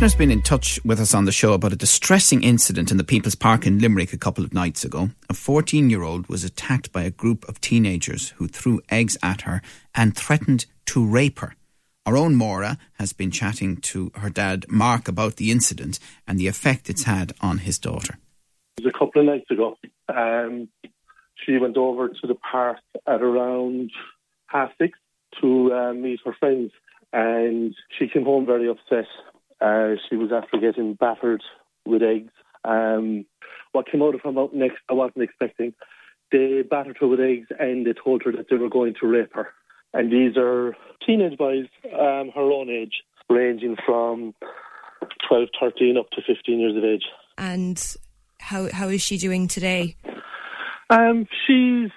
listener's been in touch with us on the show about a distressing incident in the People's Park in Limerick a couple of nights ago. A 14 year old was attacked by a group of teenagers who threw eggs at her and threatened to rape her. Our own Maura has been chatting to her dad, Mark, about the incident and the effect it's had on his daughter. It was a couple of nights ago. Um, she went over to the park at around half six to uh, meet her friends, and she came home very upset. Uh, she was after getting battered with eggs. Um, what came out of her mouth next, I wasn't expecting. They battered her with eggs and they told her that they were going to rape her. And these are teenage boys, um, her own age, ranging from 12, 13 up to 15 years of age. And how how is she doing today? Um, she's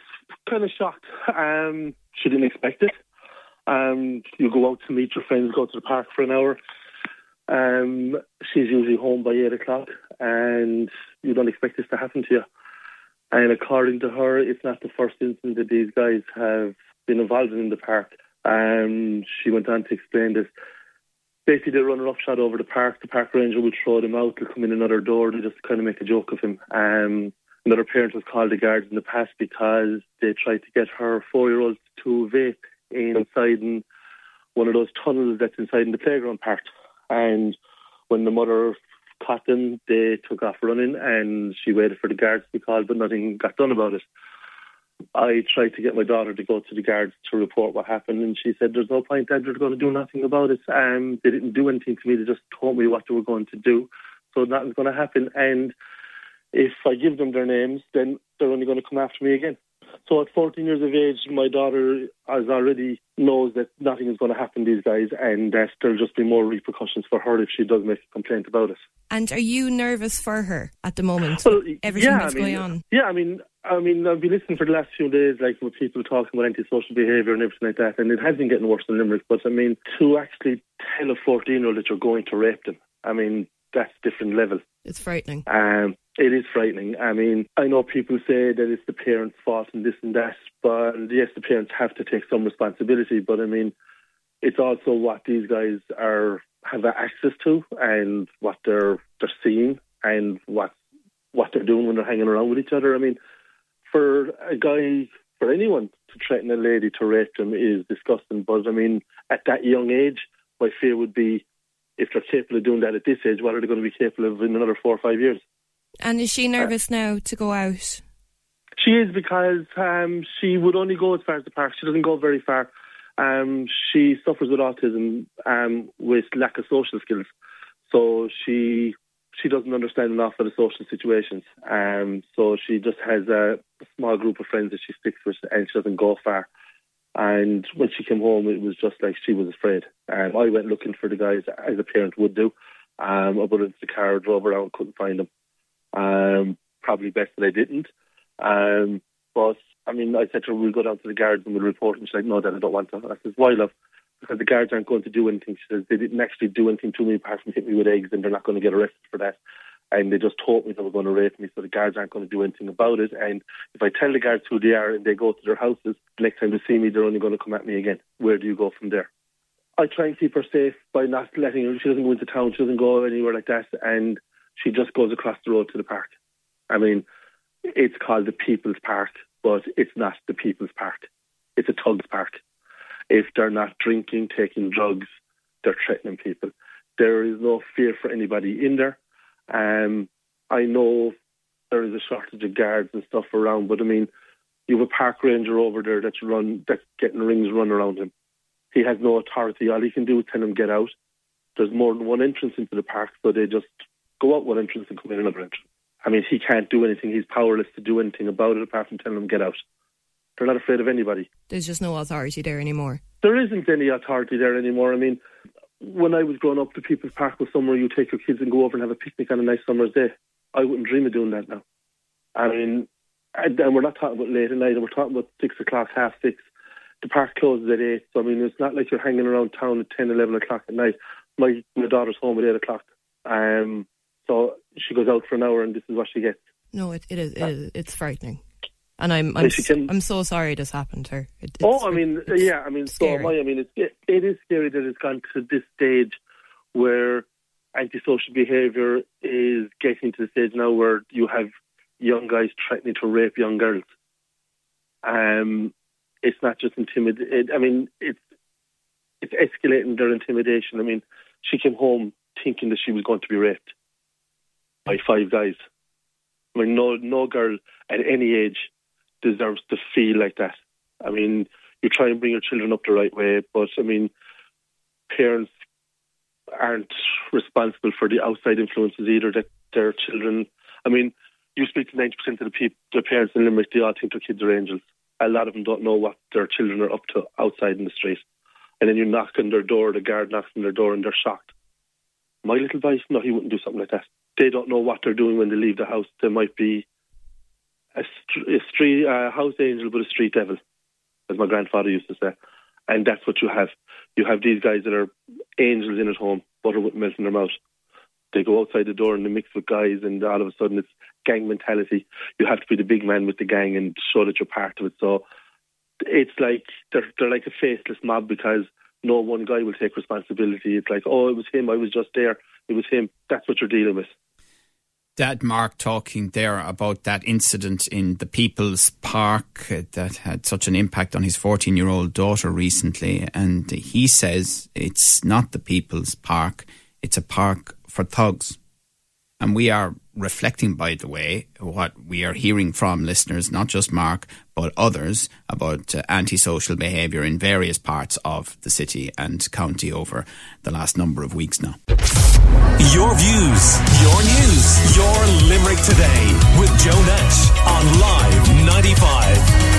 kind of shocked. Um, she didn't expect it. Um, you go out to meet your friends, go to the park for an hour. Um, she's usually home by eight o'clock, and you don't expect this to happen to you. And according to her, it's not the first incident that these guys have been involved in the park. Um, she went on to explain this. Basically, they run a roughshod over the park. The park ranger will throw them out. They'll come in another door. They just kind of make a joke of him. Um, another parent has called the guards in the past because they tried to get her four-year-old to vape inside in one of those tunnels that's inside in the playground park. And when the mother caught them, they took off running and she waited for the guards to be called, but nothing got done about it. I tried to get my daughter to go to the guards to report what happened, and she said, There's no point, Dad, they're going to do nothing about it. Um, they didn't do anything to me, they just told me what they were going to do. So nothing's going to happen. And if I give them their names, then they're only going to come after me again. So at 14 years of age, my daughter has already knows that nothing is going to happen these days, and that there'll just be more repercussions for her if she does make a complaint about it. And are you nervous for her at the moment? Well, Everything yeah, that's I mean, going on. Yeah, I mean, I mean, I've been listening for the last few days, like with people talking about antisocial behaviour and everything like that, and it has been getting worse in Limerick. But I mean, to actually tell a 14 year old that you're going to rape them, I mean, that's a different level. It's frightening. Um, it is frightening. I mean, I know people say that it's the parents' fault and this and that, but yes, the parents have to take some responsibility. But I mean, it's also what these guys are have access to and what they're they're seeing and what what they're doing when they're hanging around with each other. I mean, for a guy, for anyone to threaten a lady to rape them is disgusting. But I mean, at that young age, my fear would be if they're capable of doing that at this age, what are they going to be capable of in another four or five years? And is she nervous now to go out? She is because um, she would only go as far as the park. She doesn't go very far. Um, she suffers with autism um, with lack of social skills, so she she doesn't understand enough of the social situations. Um, so she just has a, a small group of friends that she sticks with, and she doesn't go far. And when she came home, it was just like she was afraid. Um, I went looking for the guys as a parent would do. Um, I put into the car, drove around, couldn't find them. Um, probably best that I didn't. Um, but I mean, I said to her, we'll go down to the guards and we'll report. And she's like, no, Dad, I don't want to. I said, why, love? Because the guards aren't going to do anything. She says, they didn't actually do anything to me apart from hit me with eggs and they're not going to get arrested for that. And they just told me they were going to rape me, so the guards aren't going to do anything about it. And if I tell the guards who they are and they go to their houses, the next time they see me, they're only going to come at me again. Where do you go from there? I try and keep her safe by not letting her. She doesn't go into town. She doesn't go anywhere like that, and she just goes across the road to the park. I mean, it's called the People's Park, but it's not the People's Park. It's a Tugs Park. If they're not drinking, taking drugs, they're threatening people. There is no fear for anybody in there. Um, I know there is a shortage of guards and stuff around, but I mean, you have a park ranger over there that's run that's getting rings run around him. He has no authority. All he can do is tell him get out. There's more than one entrance into the park, so they just go out one entrance and come in another entrance. I mean, he can't do anything. He's powerless to do anything about it apart from telling them get out. They're not afraid of anybody. There's just no authority there anymore. There isn't any authority there anymore. I mean, when I was growing up, the People's Park was somewhere you take your kids and go over and have a picnic on a nice summer's day. I wouldn't dream of doing that now. I mean, and, and we're not talking about late at night, we're talking about six o'clock, half six. The park closes at eight, so I mean, it's not like you're hanging around town at 10, 11 o'clock at night. My, my daughter's home at eight o'clock. Um, so she goes out for an hour and this is what she gets. No, it, it is. It is it's frightening. And I'm I'm, she can- I'm so sorry this happened to her. It, Oh, I mean, yeah, I mean, so scary. am I. I mean, it's, it, it is scary that it's gone to this stage where antisocial behaviour is getting to the stage now where you have young guys threatening to rape young girls. Um, it's not just intimidation. I mean, it's it's escalating their intimidation. I mean, she came home thinking that she was going to be raped by five guys. I mean, no no girl at any age deserves to feel like that. I mean, you try and bring your children up the right way, but I mean, parents aren't responsible for the outside influences either that their children. I mean, you speak to ninety percent of the people, the parents in Limerick, they all think their kids are angels. A lot of them don't know what their children are up to outside in the street. And then you knock on their door, the guard knocks on their door, and they're shocked. My little boy, no, he wouldn't do something like that. They don't know what they're doing when they leave the house. They might be a, a street uh, house angel, but a street devil, as my grandfather used to say. And that's what you have. You have these guys that are angels in at home, butter with melt in their mouth. They go outside the door and they mix with guys, and all of a sudden it's gang mentality. You have to be the big man with the gang and show that you're part of it. So it's like they're they're like a faceless mob because no one guy will take responsibility. It's like, oh, it was him. I was just there. It was him. That's what you're dealing with. Dad Mark talking there about that incident in the People's Park that had such an impact on his 14 year old daughter recently. And he says it's not the People's Park, it's a park for thugs. And we are reflecting, by the way, what we are hearing from listeners, not just Mark, but others, about uh, antisocial behaviour in various parts of the city and county over the last number of weeks now. Your views, your news, your Limerick today with Joe Nash on Live 95.